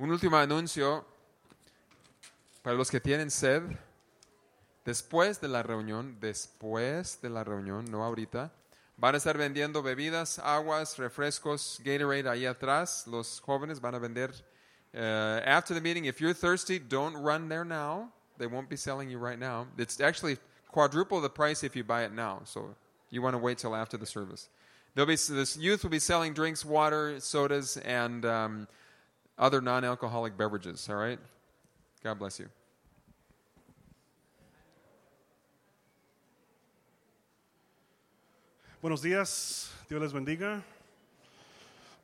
Un último anuncio para los que tienen sed. Después de la reunión, después de la reunión, no ahorita, van a estar vendiendo bebidas, aguas, refrescos, Gatorade ahí atrás. Los jóvenes van a vender. Uh, after the meeting, if you're thirsty, don't run there now. They won't be selling you right now. It's actually quadruple the price if you buy it now. So you want to wait till after the service. There'll be this youth will be selling drinks, water, sodas, and um, other non-alcoholic beverages. All right. God bless you. Buenos días, Dios les bendiga.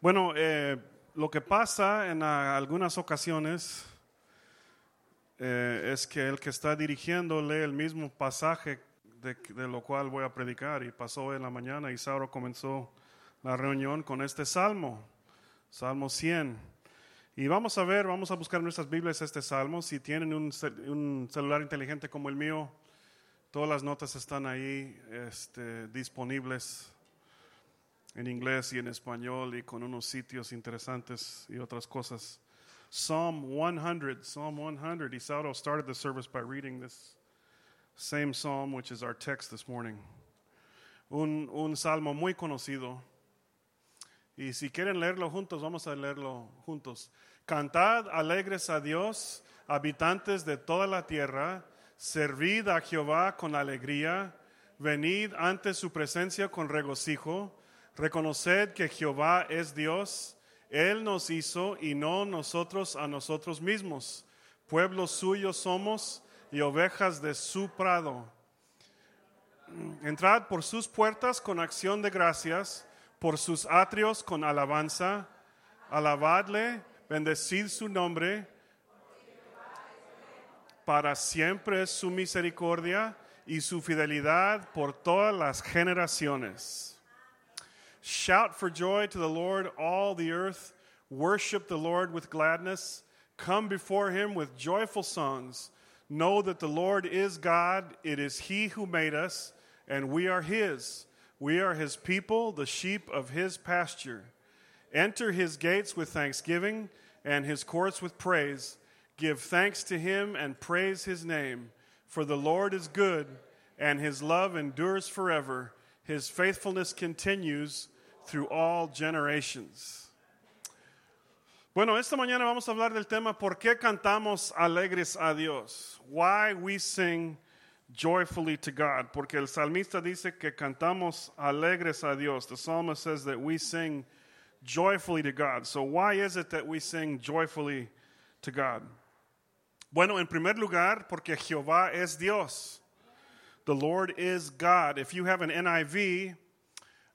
Bueno, eh, lo que pasa en algunas ocasiones eh, es que el que está dirigiendo lee el mismo pasaje de, de lo cual voy a predicar y pasó en la mañana y Sauro comenzó la reunión con este salmo, Salmo 100. Y vamos a ver, vamos a buscar nuestras Biblias este salmo. Si tienen un, un celular inteligente como el mío, Todas las notas están ahí este, disponibles en inglés y en español y con unos sitios interesantes y otras cosas. Psalm 100, Psalm 100. Isauro started the service by reading this same psalm, which is our text this morning. Un, un salmo muy conocido. Y si quieren leerlo juntos, vamos a leerlo juntos. Cantad alegres a Dios, habitantes de toda la tierra. Servid a Jehová con alegría. Venid ante su presencia con regocijo. Reconoced que Jehová es Dios. Él nos hizo y no nosotros a nosotros mismos. Pueblo suyo somos y ovejas de su prado. Entrad por sus puertas con acción de gracias, por sus atrios con alabanza. Alabadle, bendecid su nombre. Para siempre es su misericordia y su fidelidad por todas las generaciones. Shout for joy to the Lord, all the earth. Worship the Lord with gladness. Come before him with joyful songs. Know that the Lord is God. It is he who made us, and we are his. We are his people, the sheep of his pasture. Enter his gates with thanksgiving and his courts with praise. Give thanks to him and praise his name. For the Lord is good, and his love endures forever. His faithfulness continues through all generations. Bueno, esta mañana vamos a hablar del tema ¿Por qué cantamos alegres a Dios? Why we sing joyfully to God. Porque el salmista dice que cantamos alegres a Dios. The psalmist says that we sing joyfully to God. So why is it that we sing joyfully to God? Bueno, en primer lugar, porque Jehová es Dios. The Lord is God. If you have an NIV,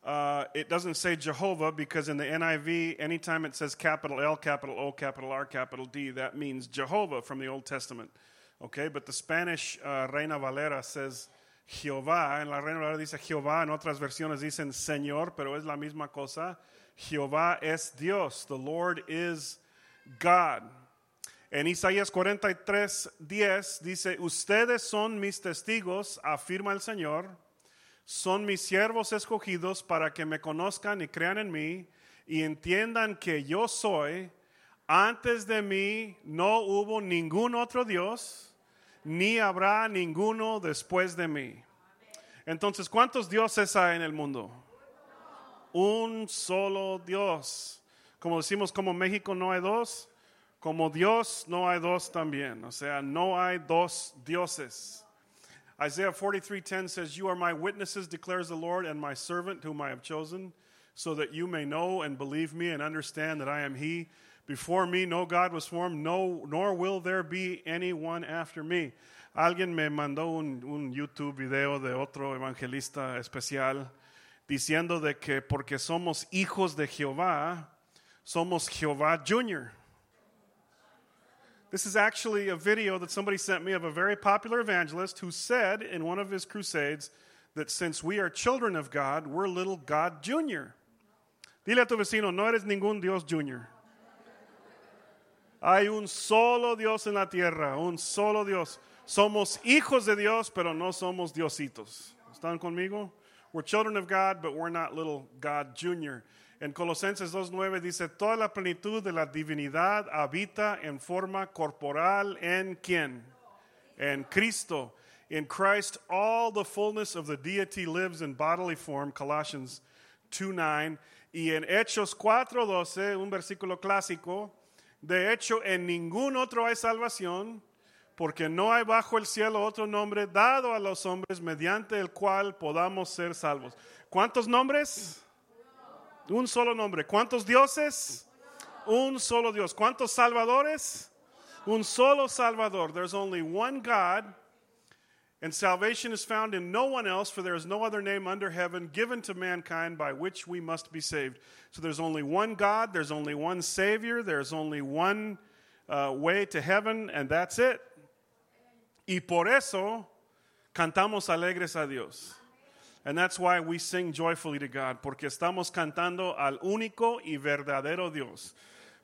uh, it doesn't say Jehovah because in the NIV, anytime it says capital L, capital O, capital R, capital D, that means Jehovah from the Old Testament. Okay, but the Spanish uh, Reina Valera says Jehová. En la Reina Valera dice Jehová. En otras versiones dicen Señor, pero es la misma cosa. Jehová es Dios. The Lord is God. En Isaías 43, 10 dice, ustedes son mis testigos, afirma el Señor, son mis siervos escogidos para que me conozcan y crean en mí y entiendan que yo soy, antes de mí no hubo ningún otro Dios, ni habrá ninguno después de mí. Entonces, ¿cuántos dioses hay en el mundo? Un solo Dios. Como decimos, como México no hay dos, como Dios no hay dos también. O sea, no hay dos dioses. Isaiah 43:10 says, "You are my witnesses," declares the Lord, "and my servant whom I have chosen, so that you may know and believe me and understand that I am he. Before me no God was formed, no nor will there be anyone after me." Alguien me mandó un, un YouTube video de otro evangelista especial diciendo de que porque somos hijos de Jehová, somos Jehová Junior. This is actually a video that somebody sent me of a very popular evangelist who said in one of his crusades that since we are children of God, we're little God Junior. Dile a tu vecino, no eres ningún Dios Junior. Hay un solo Dios en la tierra, un solo Dios. Somos hijos de Dios, pero no somos diositos. ¿Están conmigo? We're children of God, but we're not little God Junior. En Colosenses 2.9 dice, toda la plenitud de la divinidad habita en forma corporal en quién? En Cristo. In Christ, all the fullness of the deity lives in bodily form, Colossians 2.9. Y en Hechos 4.12, un versículo clásico, de hecho, en ningún otro hay salvación, porque no hay bajo el cielo otro nombre dado a los hombres mediante el cual podamos ser salvos. ¿Cuántos nombres? Un solo nombre. ¿Cuántos dioses? Un solo Dios. ¿Cuántos salvadores? Un solo Salvador. There's only one God, and salvation is found in no one else, for there is no other name under heaven given to mankind by which we must be saved. So there's only one God, there's only one Savior, there's only one uh, way to heaven, and that's it. Y por eso cantamos alegres a Dios. And that's why we sing joyfully to God, porque estamos cantando al único y verdadero Dios.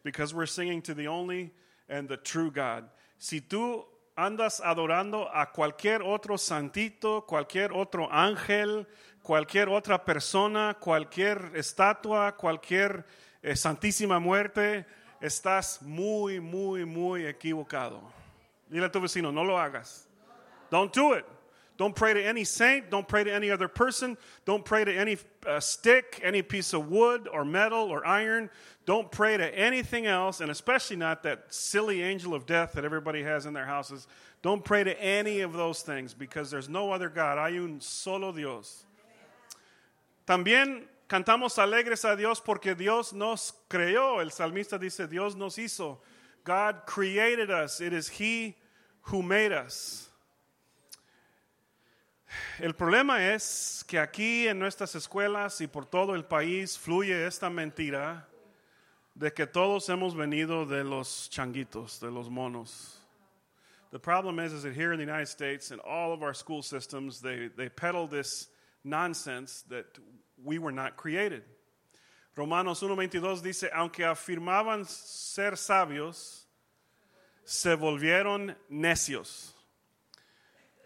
Because we're singing to the only and the true God. Si tú andas adorando a cualquier otro santito, cualquier otro ángel, cualquier otra persona, cualquier estatua, cualquier eh, santísima muerte, estás muy, muy, muy equivocado. Dile a tu vecino, no lo hagas. Don't do it. Don't pray to any saint. Don't pray to any other person. Don't pray to any uh, stick, any piece of wood or metal or iron. Don't pray to anything else, and especially not that silly angel of death that everybody has in their houses. Don't pray to any of those things because there's no other God. Hay un solo Dios. También cantamos alegres a Dios porque Dios nos creó. El salmista dice, Dios nos hizo. God created us. It is He who made us. El problema es que aquí en nuestras escuelas y por todo el país fluye esta mentira de que todos hemos venido de los changuitos, de los monos. The problem is, is that here in the United States, in all of our school systems, they, they peddle this nonsense that we were not created. Romanos 1.22 dice, aunque afirmaban ser sabios, se volvieron necios.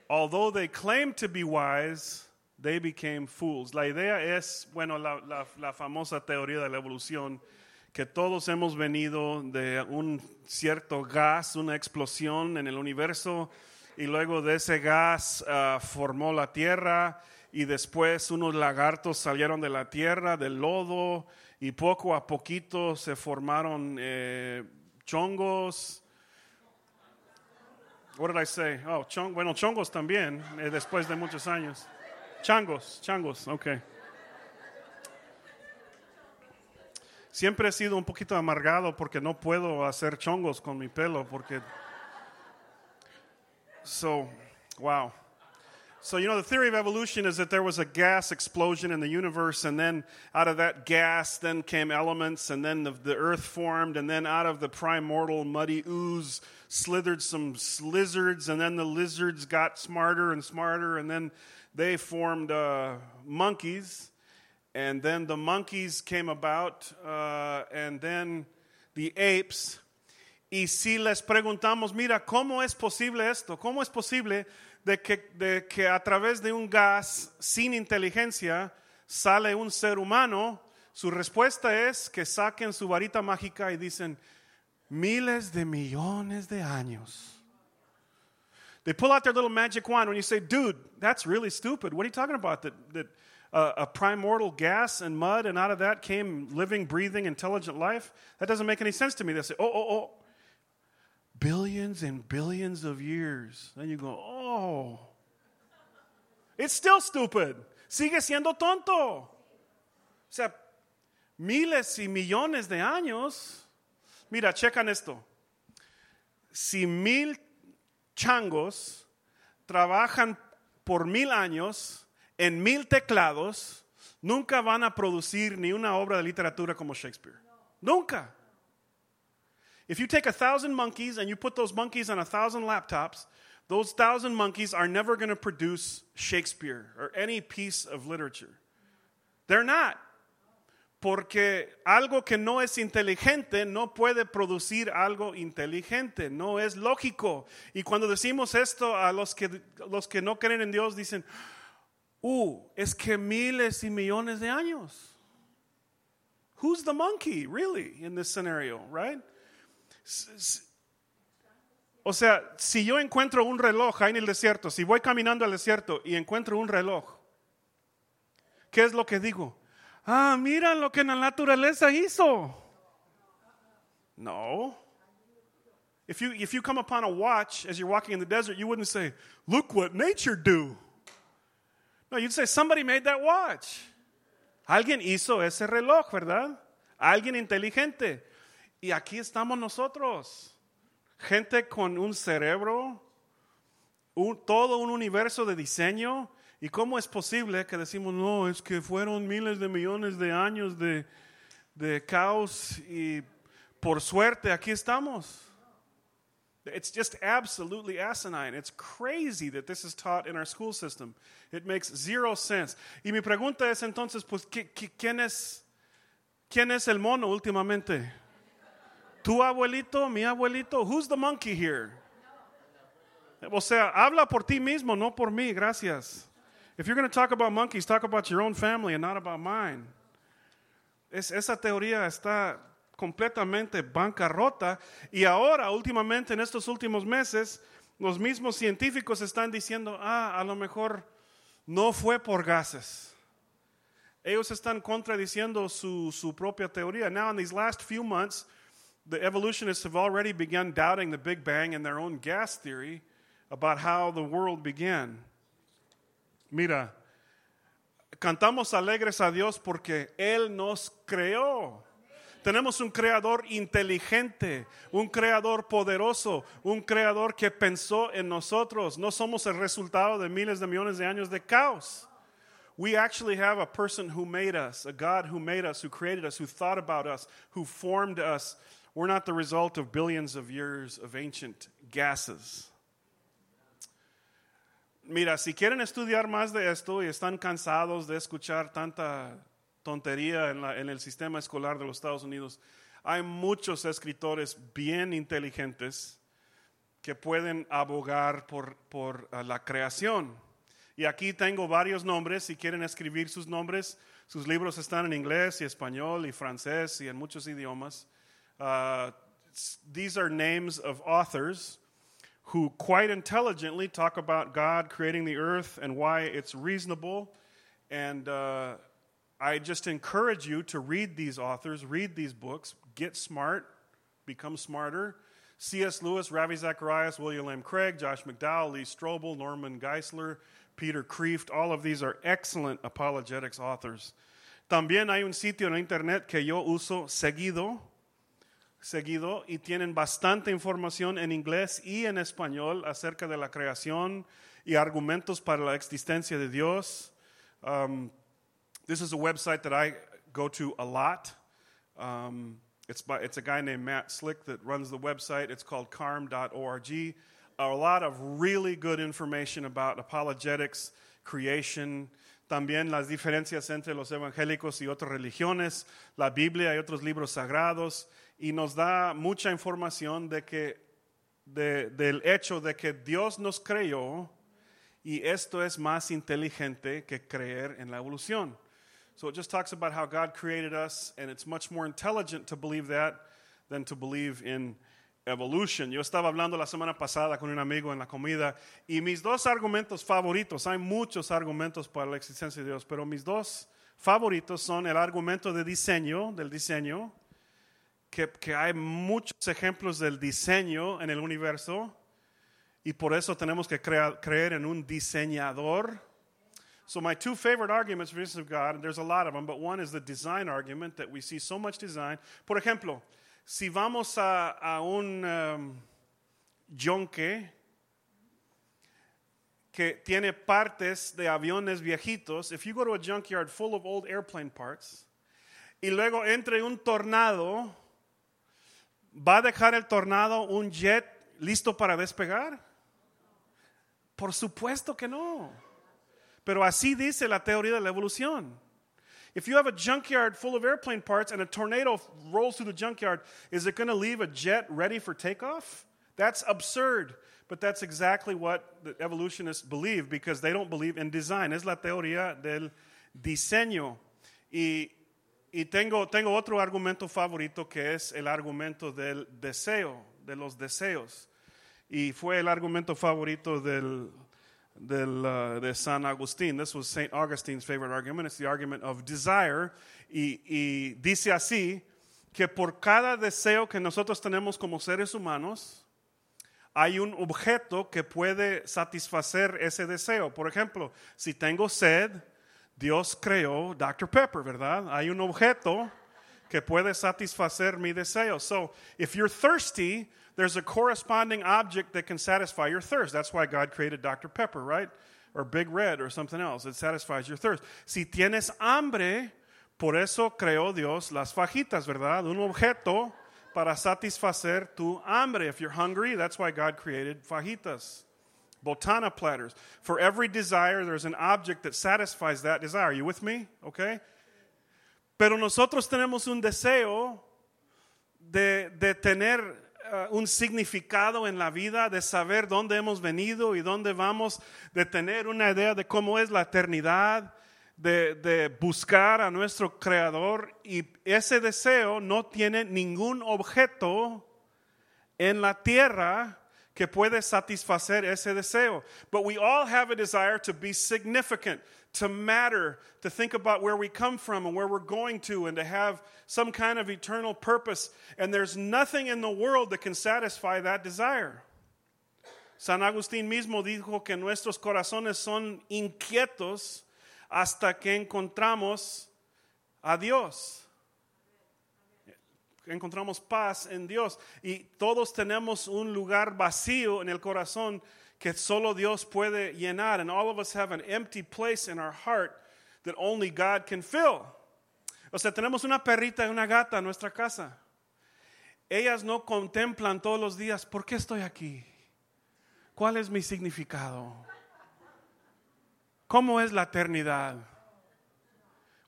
Although they claimed to be wise, they became fools. La idea es, bueno, la, famosa teoría de la evolución, que todos hemos venido de un cierto gas, una explosión en el universo, y luego de ese gas uh, formó la tierra, y después unos lagartos salieron de la tierra, del lodo, y poco a poquito se formaron eh, chongos. What did I say? Oh, chong, bueno, chongos también, eh, después de muchos años. Changos, changos, okay. Siempre he sido un poquito amargado porque no puedo hacer chongos con mi pelo porque so wow. So you know the theory of evolution is that there was a gas explosion in the universe and then out of that gas then came elements and then the, the earth formed and then out of the primordial muddy ooze slithered some lizards and then the lizards got smarter and smarter and then they formed uh, monkeys and then the monkeys came about, uh, and then the apes. Y si les preguntamos, mira, ¿cómo es posible esto? ¿Cómo es posible de que, de que a través de un gas sin inteligencia sale un ser humano? Su respuesta es que saquen su varita mágica y dicen, miles de millones de años. They pull out their little magic wand when you say, dude, that's really stupid. What are you talking about? That, that uh, a primordial gas and mud, and out of that came living, breathing, intelligent life? That doesn't make any sense to me. They say, oh, oh, oh, billions and billions of years. Then you go, oh, it's still stupid. Sigue siendo tonto. O sea, miles y millones de años. Mira, checan esto. Si mil changos trabajan por mil años, en mil teclados, nunca van a producir ni una obra de literatura como Shakespeare. Nunca. If you take a thousand monkeys and you put those monkeys on a thousand laptops, those thousand monkeys are never going to produce Shakespeare or any piece of literature. They're not. Porque algo que no es inteligente no puede producir algo inteligente, no es lógico. Y cuando decimos esto a los que, los que no creen en Dios, dicen, Uh, es que miles y millones de años. Who's the monkey, really, in this scenario, right? S- O sea, si yo encuentro un reloj ahí en el desierto, si voy caminando al desierto y encuentro un reloj, ¿qué es lo que digo? Ah, mira lo que la naturaleza hizo. No. If you, if you come upon a watch as you're walking in the desert, you wouldn't say, Look what nature do. No, you'd say, Somebody made that watch. Alguien hizo ese reloj, ¿verdad? Alguien inteligente. Y aquí estamos nosotros. Gente con un cerebro, todo un universo de diseño. ¿Y cómo es posible que decimos, no, es que fueron miles de millones de años de, de caos y por suerte aquí estamos? It's just absolutely asinine. It's crazy that this is taught in our school system. It makes zero sense. Y mi pregunta es entonces, pues, ¿qui- qui- ¿quién es, quién es el mono últimamente? ¿Tu abuelito? ¿Mi abuelito? Who's the monkey here? O sea, habla por ti mismo, no por mí, gracias. If you're going to talk about monkeys, talk about your own family and not about mine. Es, esa teoría está completamente bancarrota y ahora, últimamente, en estos últimos meses, los mismos científicos están diciendo, ah, a lo mejor no fue por gases. Ellos están contradiciendo su, su propia teoría. Now, in these last few months, the evolutionists have already begun doubting the Big Bang and their own gas theory about how the world began. Mira, cantamos alegres a Dios porque Él nos creó. Tenemos un creador inteligente, un creador poderoso, un creador que pensó en nosotros. No somos el resultado de miles de millones de años de caos. We actually have a person who made us, a God who made us, who created us, who thought about us, who formed us. We're not the result of billions of years of ancient gases. Mira, si quieren estudiar más de esto y están cansados de escuchar tanta tontería en, la- en el sistema escolar de los Estados Unidos, hay muchos escritores bien inteligentes que pueden abogar por, por uh, la creación. Y aquí tengo varios nombres, si quieren escribir sus nombres, sus libros están en inglés y español y francés y en muchos idiomas. Uh, these are names of authors who quite intelligently talk about God creating the earth and why it's reasonable. And uh, I just encourage you to read these authors, read these books, get smart, become smarter. C.S. Lewis, Ravi Zacharias, William Lane Craig, Josh McDowell, Lee Strobel, Norman Geisler, Peter Kreeft, all of these are excellent apologetics authors. También hay un sitio en internet que yo uso seguido, seguido y tienen bastante información en inglés y en español acerca de la creación y argumentos para la existencia de Dios. Um, this is a website that I go to a lot. Um, it's, by, it's a guy named Matt Slick that runs the website. It's called carm.org. A lot of really good information about apologetics, creation, también las diferencias entre los evangélicos y otras religiones, la Biblia y otros libros sagrados, y nos da mucha información de que, de- del hecho de que Dios nos creó y esto es más inteligente que creer en la evolución. So it just talks about how God created us, and it's much more intelligent to believe that than to believe in evolution. Yo estaba hablando la semana pasada con un amigo en la comida, y mis dos argumentos favoritos, hay muchos argumentos para la existencia de Dios, pero mis dos favoritos son el argumento de diseño, del diseño, que, que hay muchos ejemplos del diseño en el universo, y por eso tenemos que crea- creer en un diseñador. So my two favorite arguments for existence of God, and there's a lot of them, but one is the design argument that we see so much design. Por ejemplo, si vamos a, a un um, yonque que tiene partes de aviones viejitos, if you go to a junkyard full of old airplane parts, y luego entre un tornado, ¿va a dejar el tornado un jet listo para despegar? Por supuesto que no. Pero así dice la teoría de la evolución. If you have a junkyard full of airplane parts and a tornado rolls through the junkyard, is it going to leave a jet ready for takeoff? That's absurd. But that's exactly what the evolutionists believe because they don't believe in design. Es la teoría del diseño. Y Y tengo, tengo otro argumento favorito que es el argumento del deseo, de los deseos. Y fue el argumento favorito del, del, uh, de San Agustín. This was St. Augustine's favorite argument. It's the argument of desire. Y, y dice así, que por cada deseo que nosotros tenemos como seres humanos, hay un objeto que puede satisfacer ese deseo. Por ejemplo, si tengo sed, Dios creó Dr. Pepper, ¿verdad? Hay un objeto que puede satisfacer mi deseo. So, if you're thirsty, there's a corresponding object that can satisfy your thirst. That's why God created Dr. Pepper, right? Or Big Red or something else. It satisfies your thirst. Si tienes hambre, por eso creó Dios las fajitas, ¿verdad? Un objeto para satisfacer tu hambre. If you're hungry, that's why God created fajitas. Botana platters. For every desire, there's an object that satisfies that desire. Are you with me? Okay? Pero nosotros tenemos un deseo de, tener uh, un significado en la vida, de saber dónde hemos venido y dónde vamos, de tener una idea de cómo es la eternidad, de buscar a nuestro Creador. Y ese deseo no tiene ningún objeto en la tierra que puede satisfacer ese deseo. But we all have a desire to be significant, to matter, to think about where we come from and where we're going to, and to have some kind of eternal purpose. And there's nothing in the world that can satisfy that desire. San Agustín mismo dijo que nuestros corazones son inquietos hasta que encontramos a Dios encontramos paz en Dios y todos tenemos un lugar vacío en el corazón que solo Dios puede llenar. And all of us have an empty place in our heart that only God can fill. O sea, tenemos una perrita y una gata en nuestra casa. Ellas no contemplan todos los días, ¿por qué estoy aquí? ¿Cuál es mi significado? ¿Cómo es la eternidad?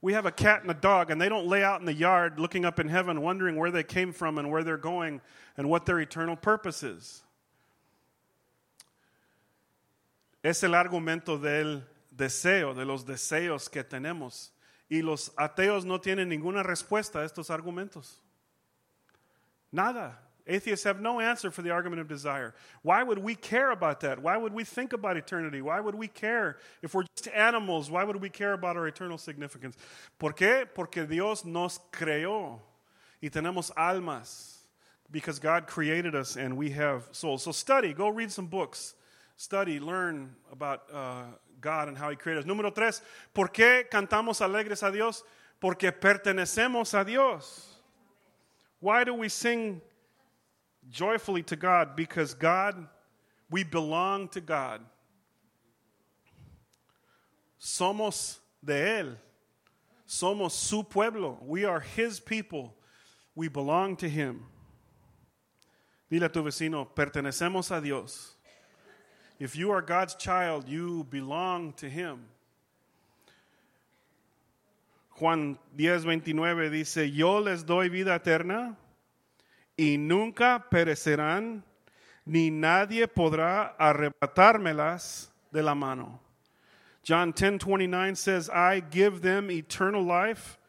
We have a cat and a dog, and they don't lay out in the yard looking up in heaven, wondering where they came from and where they're going and what their eternal purpose is. Es el argumento del deseo, de los deseos que tenemos. Y los ateos no tienen ninguna respuesta a estos argumentos. Nada. Atheists have no answer for the argument of desire. Why would we care about that? Why would we think about eternity? Why would we care if we're just animals? Why would we care about our eternal significance? ¿Por qué? Porque Dios nos creó y tenemos almas. Because God created us and we have souls. So study, go read some books. Study, learn about uh, God and how He created us. Número tres, ¿por qué cantamos alegres a Dios? Porque pertenecemos a Dios. Why do we sing joyfully to God because God, we belong to God. Somos de Él. Somos su pueblo. We are His people. We belong to Him. Dile a tu vecino, pertenecemos a Dios. If you are God's child, you belong to Him. Juan 10, 29 dice, yo les doy vida eterna y nunca perecerán, ni nadie podrá arrebatármelas de la mano. John 10:29 says, "I give them eternal life,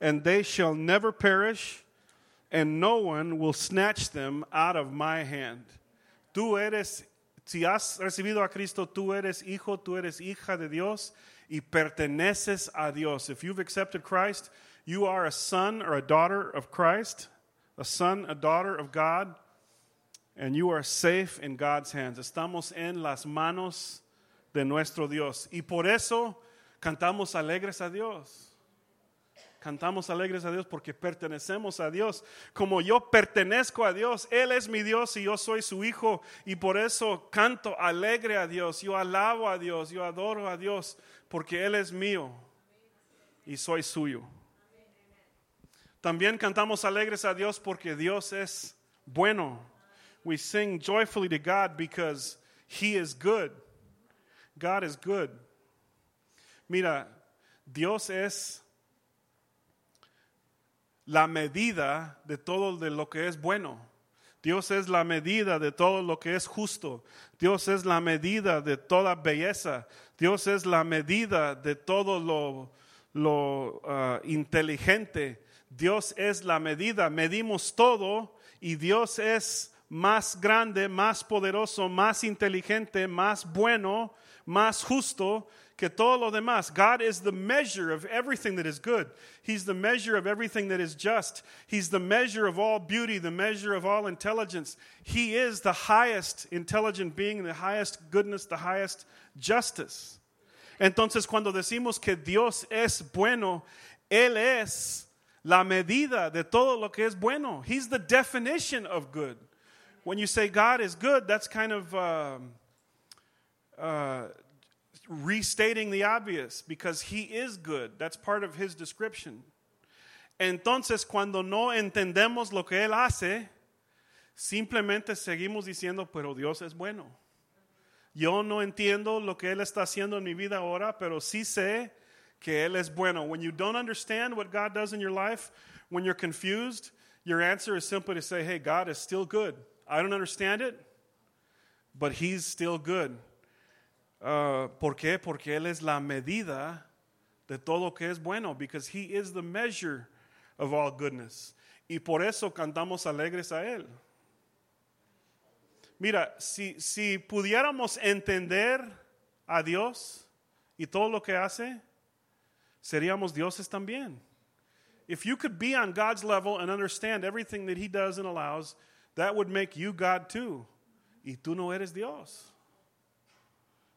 and they shall never perish, and no one will snatch them out of my hand." Tú eres si has recibido a Cristo, tú eres hijo, tú eres hija de Dios y perteneces a Dios. If you've accepted Christ, you are a son or a daughter of Christ a son, a daughter of God, and you are safe in God's hands. Estamos en las manos de nuestro Dios. Y por eso cantamos alegres a Dios. Cantamos alegres a Dios porque pertenecemos a Dios. Como yo pertenezco a Dios, Él es mi Dios y yo soy su hijo. Y por eso canto alegre a Dios. Yo alabo a Dios, yo adoro a Dios porque Él es mío y soy suyo. También cantamos alegres a Dios porque Dios es bueno. We sing joyfully to God because He is good. God is good. Mira, Dios es la medida de todo de lo que es bueno. Dios es la medida de todo lo que es justo. Dios es la medida de toda belleza. Dios es la medida de todo lo ah, inteligente. Dios es la medida. Medimos todo y Dios es más grande, más poderoso, más inteligente, más bueno, más justo que todo lo demás. God is the measure of everything that is good. He's the measure of everything that is just. He's the measure of all beauty, the measure of all intelligence. He is the highest intelligent being, the highest goodness, the highest justice. Entonces, cuando decimos que Dios es bueno, Él es la medida de todo lo que es bueno. He's the definition of good. When you say God is good, that's kind of. Um, uh, restating the obvious because he is good. That's part of his description. Entonces, cuando no entendemos lo que él hace, simplemente seguimos diciendo, pero Dios es bueno. Yo no entiendo lo que él está haciendo en mi vida ahora, pero sí sé que él es bueno. When you don't understand what God does in your life, when you're confused, your answer is simply to say, hey, God is still good. I don't understand it, but he's still good. Uh, ¿Por qué? Porque Él es la medida de todo que es bueno, because He is the measure of all goodness. Y por eso cantamos alegres a Él. Mira, si, si pudiéramos entender a Dios y todo lo que hace, seríamos dioses también. If you could be on God's level and understand everything that He does and allows, that would make you God too. Y tú no eres Dios.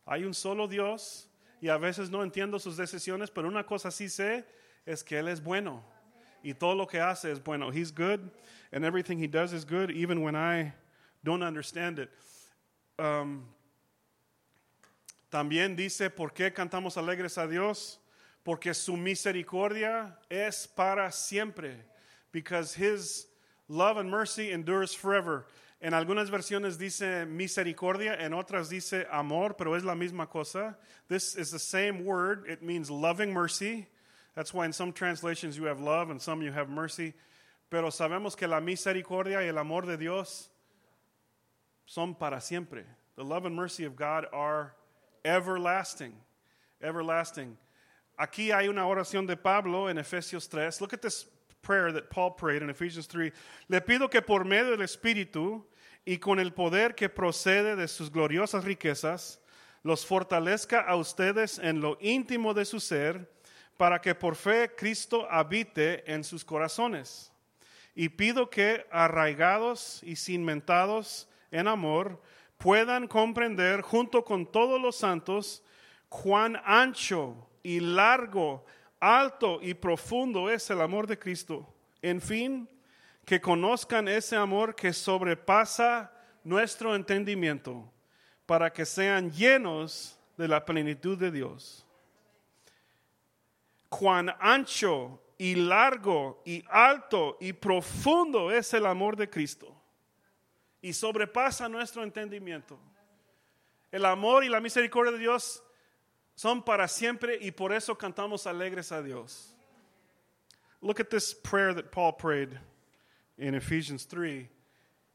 Hay un solo Dios y a veces no entiendo sus decisiones, pero una cosa sí sé es que Él es bueno y todo lo que hace es bueno. He's good and everything He does is good, even when I don't understand it. Um, también dice, ¿por qué cantamos alegres a Dios? Porque su misericordia es para siempre. Because His love and mercy endures forever. En algunas versiones dice misericordia, en otras dice amor, pero es la misma cosa. This is the same word. It means loving mercy. That's why in some translations you have love and some you have mercy. Pero sabemos que la misericordia y el amor de Dios son para siempre. The love and mercy of God are everlasting. Everlasting. Aquí hay una oración de Pablo en Efesios 3. Look at this prayer that Paul prayed in Ephesians 3. Le pido que por medio del Espíritu y con el poder que procede de sus gloriosas riquezas, los fortalezca a ustedes en lo íntimo de su ser, para que por fe Cristo habite en sus corazones. Y pido que, arraigados y cimentados en amor, puedan comprender junto con todos los santos cuán ancho y largo, alto y profundo es el amor de Cristo. En fin, que conozcan ese amor que sobrepasa nuestro entendimiento, para que sean llenos de la plenitud de Dios. Cuán ancho y largo y alto y profundo es el amor de Cristo y sobrepasa nuestro entendimiento. El amor y la misericordia de Dios son para siempre y por eso cantamos alegres a Dios. Look at this prayer that Paul prayed in Ephesians 3,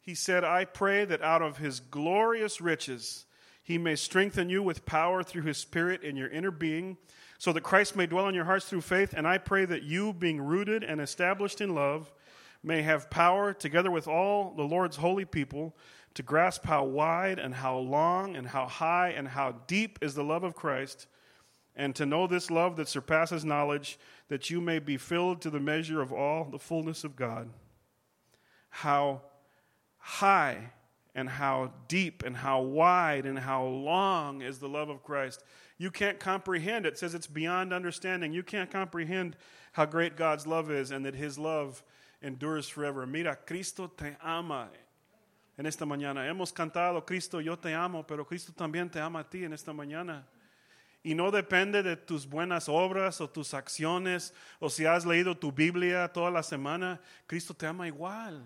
he said, I pray that out of his glorious riches he may strengthen you with power through his Spirit in your inner being, so that Christ may dwell in your hearts through faith. And I pray that you, being rooted and established in love, may have power, together with all the Lord's holy people, to grasp how wide and how long and how high and how deep is the love of Christ, and to know this love that surpasses knowledge, that you may be filled to the measure of all the fullness of God how high and how deep and how wide and how long is the love of Christ. You can't comprehend. It says it's beyond understanding. You can't comprehend how great God's love is and that his love endures forever. Mira, Cristo te ama. En esta mañana hemos cantado, Cristo, yo te amo, pero Cristo también te ama a ti en esta mañana. Y no depende de tus buenas obras o tus acciones o si has leído tu Biblia toda la semana. Cristo te ama igual.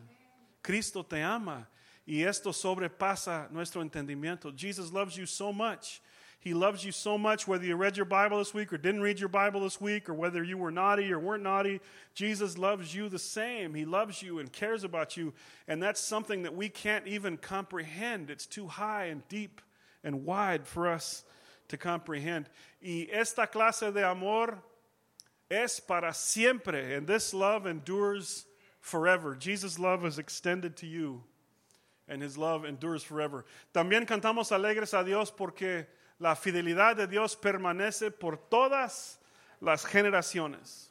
Cristo te ama. Y esto sobrepasa nuestro entendimiento. Jesus loves you so much. He loves you so much, whether you read your Bible this week or didn't read your Bible this week, or whether you were naughty or weren't naughty. Jesus loves you the same. He loves you and cares about you. And that's something that we can't even comprehend. It's too high and deep and wide for us to comprehend. Y esta clase de amor es para siempre, and this love endures forever. Jesus' love is extended to you, and his love endures forever. También cantamos alegres a Dios porque la fidelidad de Dios permanece por todas las generaciones.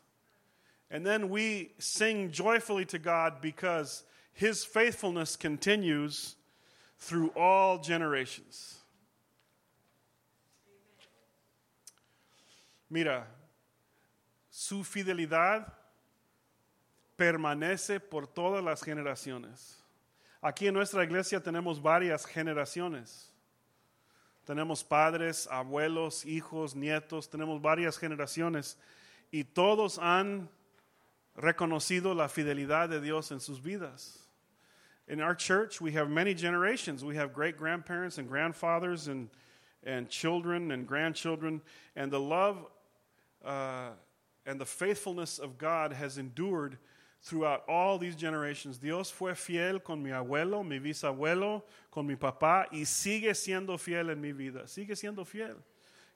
And then we sing joyfully to God because his faithfulness continues through all generations. Mira, su fidelidad permanece por todas las generaciones. Aquí en nuestra iglesia tenemos varias generaciones. Tenemos padres, abuelos, hijos, nietos, tenemos varias generaciones y todos han reconocido la fidelidad de Dios en sus vidas. In our church, we have many generations. We have great grandparents and grandfathers and, and children and grandchildren. And the love uh, and the faithfulness of God has endured throughout all these generations. Dios fue fiel con mi abuelo, mi bisabuelo, con mi papá, y sigue siendo fiel en mi vida. Sigue siendo fiel.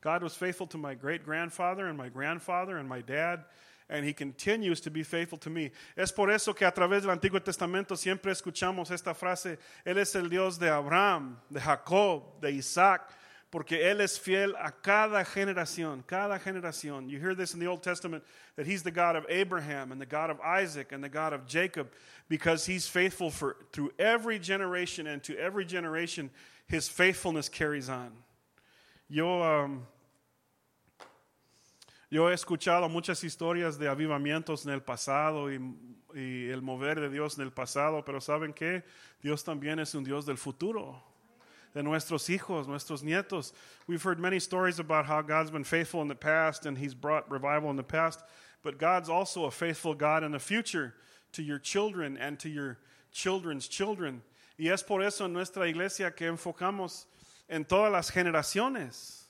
God was faithful to my great grandfather and my grandfather and my dad, and he continues to be faithful to me. Es por eso que a través del Antiguo Testamento siempre escuchamos esta frase: Él es el Dios de Abraham, de Jacob, de Isaac porque Él es fiel a cada generación, cada generación. You hear this in the Old Testament that He's the God of Abraham and the God of Isaac and the God of Jacob because He's faithful for through every generation and to every generation His faithfulness carries on. Yo, um, yo he escuchado muchas historias de avivamientos en el pasado y, y el mover de Dios en el pasado, pero ¿saben qué? Dios también es un Dios del futuro. De nuestros hijos, nuestros nietos. We've heard many stories about how God's been faithful in the past and He's brought revival in the past, but God's also a faithful God in the future to your children and to your children's children. Y es por eso en nuestra iglesia que enfocamos en todas las generaciones.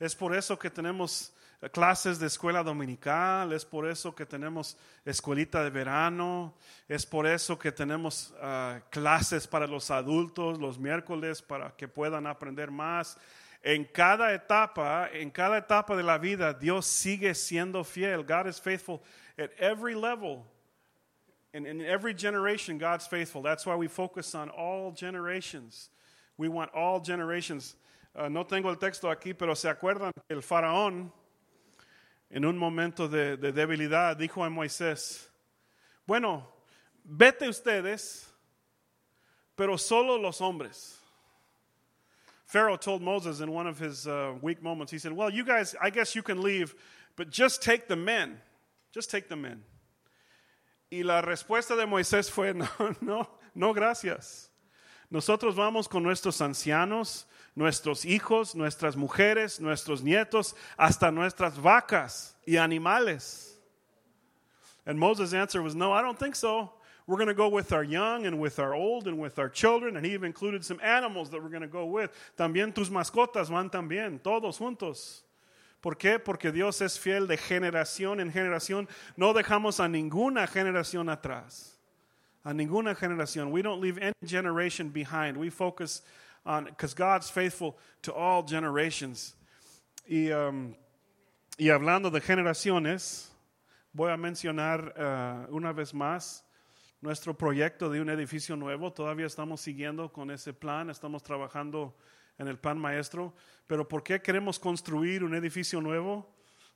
Es por eso que tenemos clases de escuela dominical, es por eso que tenemos escuelita de verano, es por eso que tenemos uh, clases para los adultos los miércoles para que puedan aprender más. En cada etapa, en cada etapa de la vida, Dios sigue siendo fiel. God is faithful at every level. And in every generation, God's faithful. That's why we focus on all generations. We want all generations. Uh, no tengo el texto aquí, pero se acuerdan el faraón en un momento de, de debilidad, dijo a Moisés, bueno, vete ustedes, pero solo los hombres. Pharaoh told Moses in one of his uh, weak moments, he said, Well, you guys, I guess you can leave, but just take the men. Just take the men. Y la respuesta de Moisés fue, No, no, no, gracias. Nosotros vamos con nuestros ancianos, nuestros hijos, nuestras mujeres, nuestros nietos, hasta nuestras vacas y animales. And Moses' answer was, No, I don't think so. We're going to go with our young and with our old and with our children. And he even included some animals that we're going to go with. También tus mascotas van también, todos juntos. ¿Por qué? Porque Dios es fiel de generación en generación. No dejamos a ninguna generación atrás. A ninguna generación. We don't leave any generation behind. We focus on, because God's faithful to all generations. Y, um, y hablando de generaciones, voy a mencionar uh, una vez más nuestro proyecto de un edificio nuevo. Todavía estamos siguiendo con ese plan, estamos trabajando en el plan maestro. Pero ¿por qué queremos construir un edificio nuevo?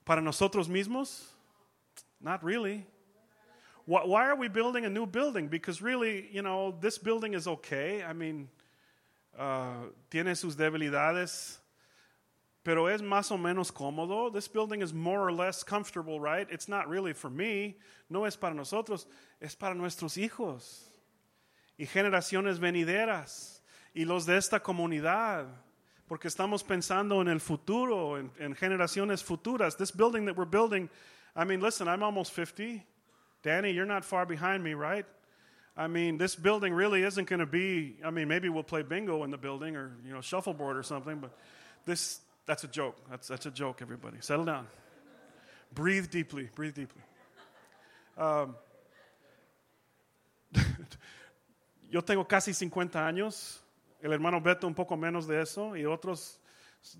¿Para nosotros mismos? Not really. Why are we building a new building? Because really, you know, this building is okay. I mean, uh, tiene sus debilidades, pero es más o menos cómodo. This building is more or less comfortable, right? It's not really for me. No es para nosotros, es para nuestros hijos y generaciones venideras y los de esta comunidad. Porque estamos pensando en el futuro, en generaciones futuras. This building that we're building, I mean, listen, I'm almost 50. Danny, you're not far behind me, right? I mean, this building really isn't going to be, I mean, maybe we'll play bingo in the building or, you know, shuffleboard or something, but this, that's a joke. That's, that's a joke, everybody. Settle down. breathe deeply, breathe deeply. Um, yo tengo casi 50 años, el hermano Beto un poco menos de eso, y otros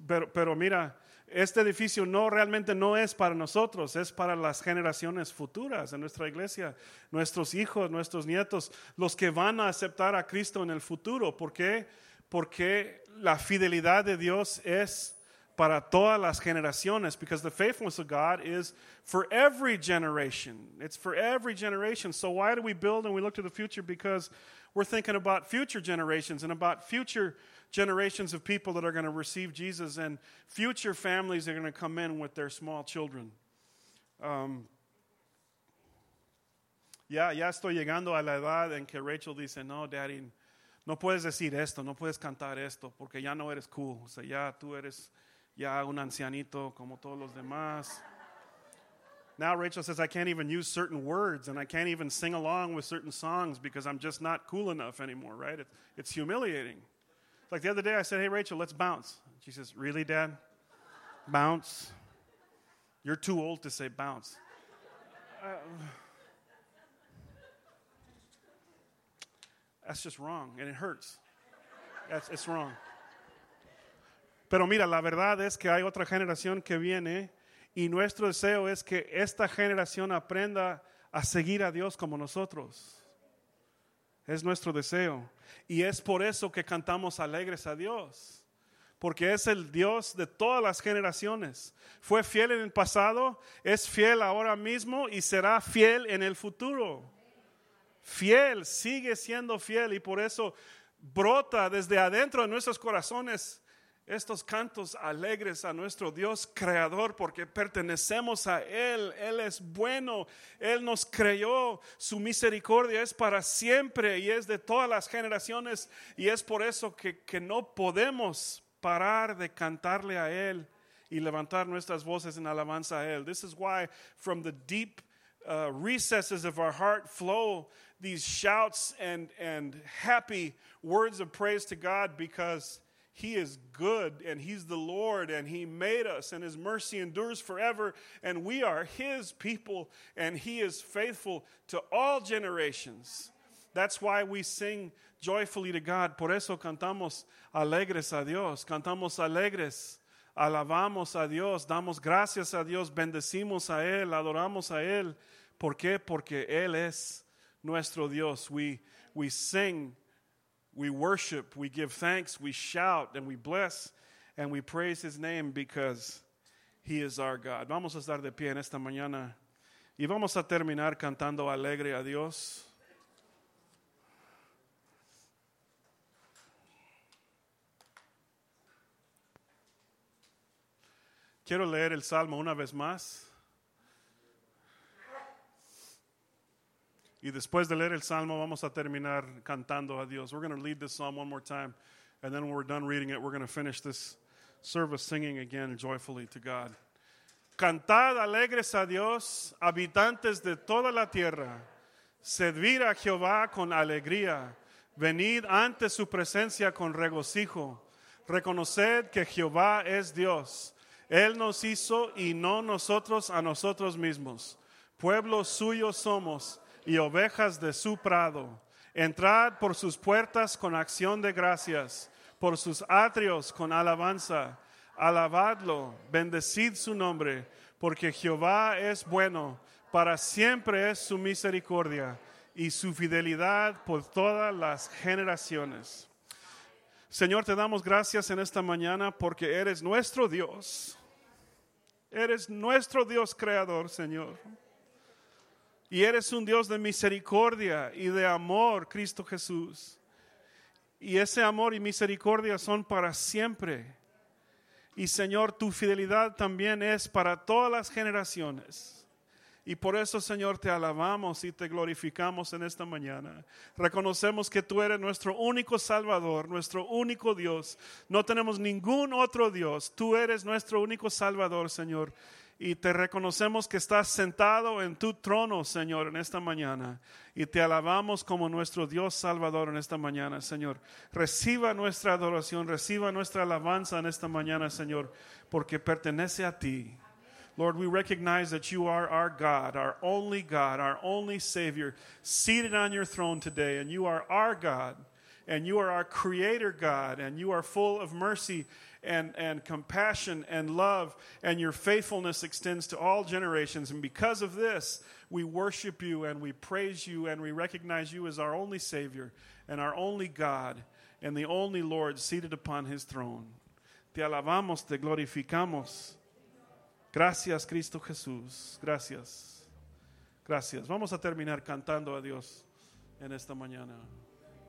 Pero, pero mira, este edificio no realmente no es para nosotros, es para las generaciones futuras de nuestra iglesia, nuestros hijos, nuestros nietos, los que van a aceptar a Cristo en el futuro. ¿Por qué? Porque la fidelidad de Dios es para todas las generaciones, because the faithfulness of God is for every generation. It's for every generation. So why do we build and we look to the future? Because we're thinking about future generations and about future generations of people that are going to receive Jesus and future families are going to come in with their small children. Um, ya, ya estoy llegando a la edad en que Rachel dice, no, Daddy, no puedes decir esto, no puedes cantar esto, porque ya no eres cool. O sea, ya tú eres ya un ancianito como todos los demás. Now Rachel says, I can't even use certain words and I can't even sing along with certain songs because I'm just not cool enough anymore, right? It, it's humiliating. Like the other day, I said, Hey, Rachel, let's bounce. She says, Really, Dad? Bounce? You're too old to say bounce. Uh, that's just wrong and it hurts. That's, it's wrong. Pero mira, la verdad es que hay otra generación que viene y nuestro deseo es que esta generación aprenda a seguir a Dios como nosotros. Es nuestro deseo. Y es por eso que cantamos alegres a Dios. Porque es el Dios de todas las generaciones. Fue fiel en el pasado, es fiel ahora mismo y será fiel en el futuro. Fiel, sigue siendo fiel y por eso brota desde adentro de nuestros corazones estos cantos alegres a nuestro Dios creador porque pertenecemos a Él. Él es bueno, Él nos creyó, su misericordia es para siempre y es de todas las generaciones y es por eso que, que no podemos parar de cantarle a Él y levantar nuestras voces en alabanza a Él. This is why from the deep uh, recesses of our heart flow these shouts and, and happy words of praise to God because he is good and He's the Lord and He made us and His mercy endures forever and we are His people and He is faithful to all generations. That's why we sing joyfully to God. Por eso cantamos alegres a Dios, cantamos alegres, alabamos a Dios, damos gracias a Dios, bendecimos a Él, adoramos a Él. ¿Por qué? Porque Él es nuestro Dios. We, we sing we worship, we give thanks, we shout, and we bless, and we praise His name because He is our God. Vamos a estar de pie en esta mañana y vamos a terminar cantando alegre a Dios. Quiero leer el Salmo una vez más. Y después de leer el salmo vamos a terminar cantando a Dios. We're going to read this psalm one more time and then when we're done reading it we're going to finish this service singing again joyfully to God. Cantad alegres a Dios, habitantes de toda la tierra. Servid a Jehová con alegría. Venid ante su presencia con regocijo. Reconoced que Jehová es Dios. Él nos hizo y no nosotros a nosotros mismos. Pueblo suyo somos y ovejas de su prado. Entrad por sus puertas con acción de gracias, por sus atrios con alabanza. Alabadlo, bendecid su nombre, porque Jehová es bueno, para siempre es su misericordia y su fidelidad por todas las generaciones. Señor, te damos gracias en esta mañana porque eres nuestro Dios. Eres nuestro Dios creador, Señor. Y eres un Dios de misericordia y de amor, Cristo Jesús. Y ese amor y misericordia son para siempre. Y Señor, tu fidelidad también es para todas las generaciones. Y por eso, Señor, te alabamos y te glorificamos en esta mañana. Reconocemos que tú eres nuestro único Salvador, nuestro único Dios. No tenemos ningún otro Dios. Tú eres nuestro único Salvador, Señor y te reconocemos que estás sentado en tu trono, Señor, en esta mañana. Y te alabamos como nuestro Dios Salvador en esta mañana, Señor. Reciba nuestra adoración, reciba nuestra alabanza en esta mañana, Señor, porque pertenece a ti. Lord, we recognize that you are our God, our only God, our only Savior, seated on your throne today, and you are our God. and you are our creator God, and you are full of mercy and, and compassion and love, and your faithfulness extends to all generations. And because of this, we worship you and we praise you and we recognize you as our only Savior and our only God and the only Lord seated upon his throne. Te alabamos, te glorificamos. Gracias, Cristo Jesús. Gracias. Gracias. Vamos a terminar cantando a Dios en esta mañana.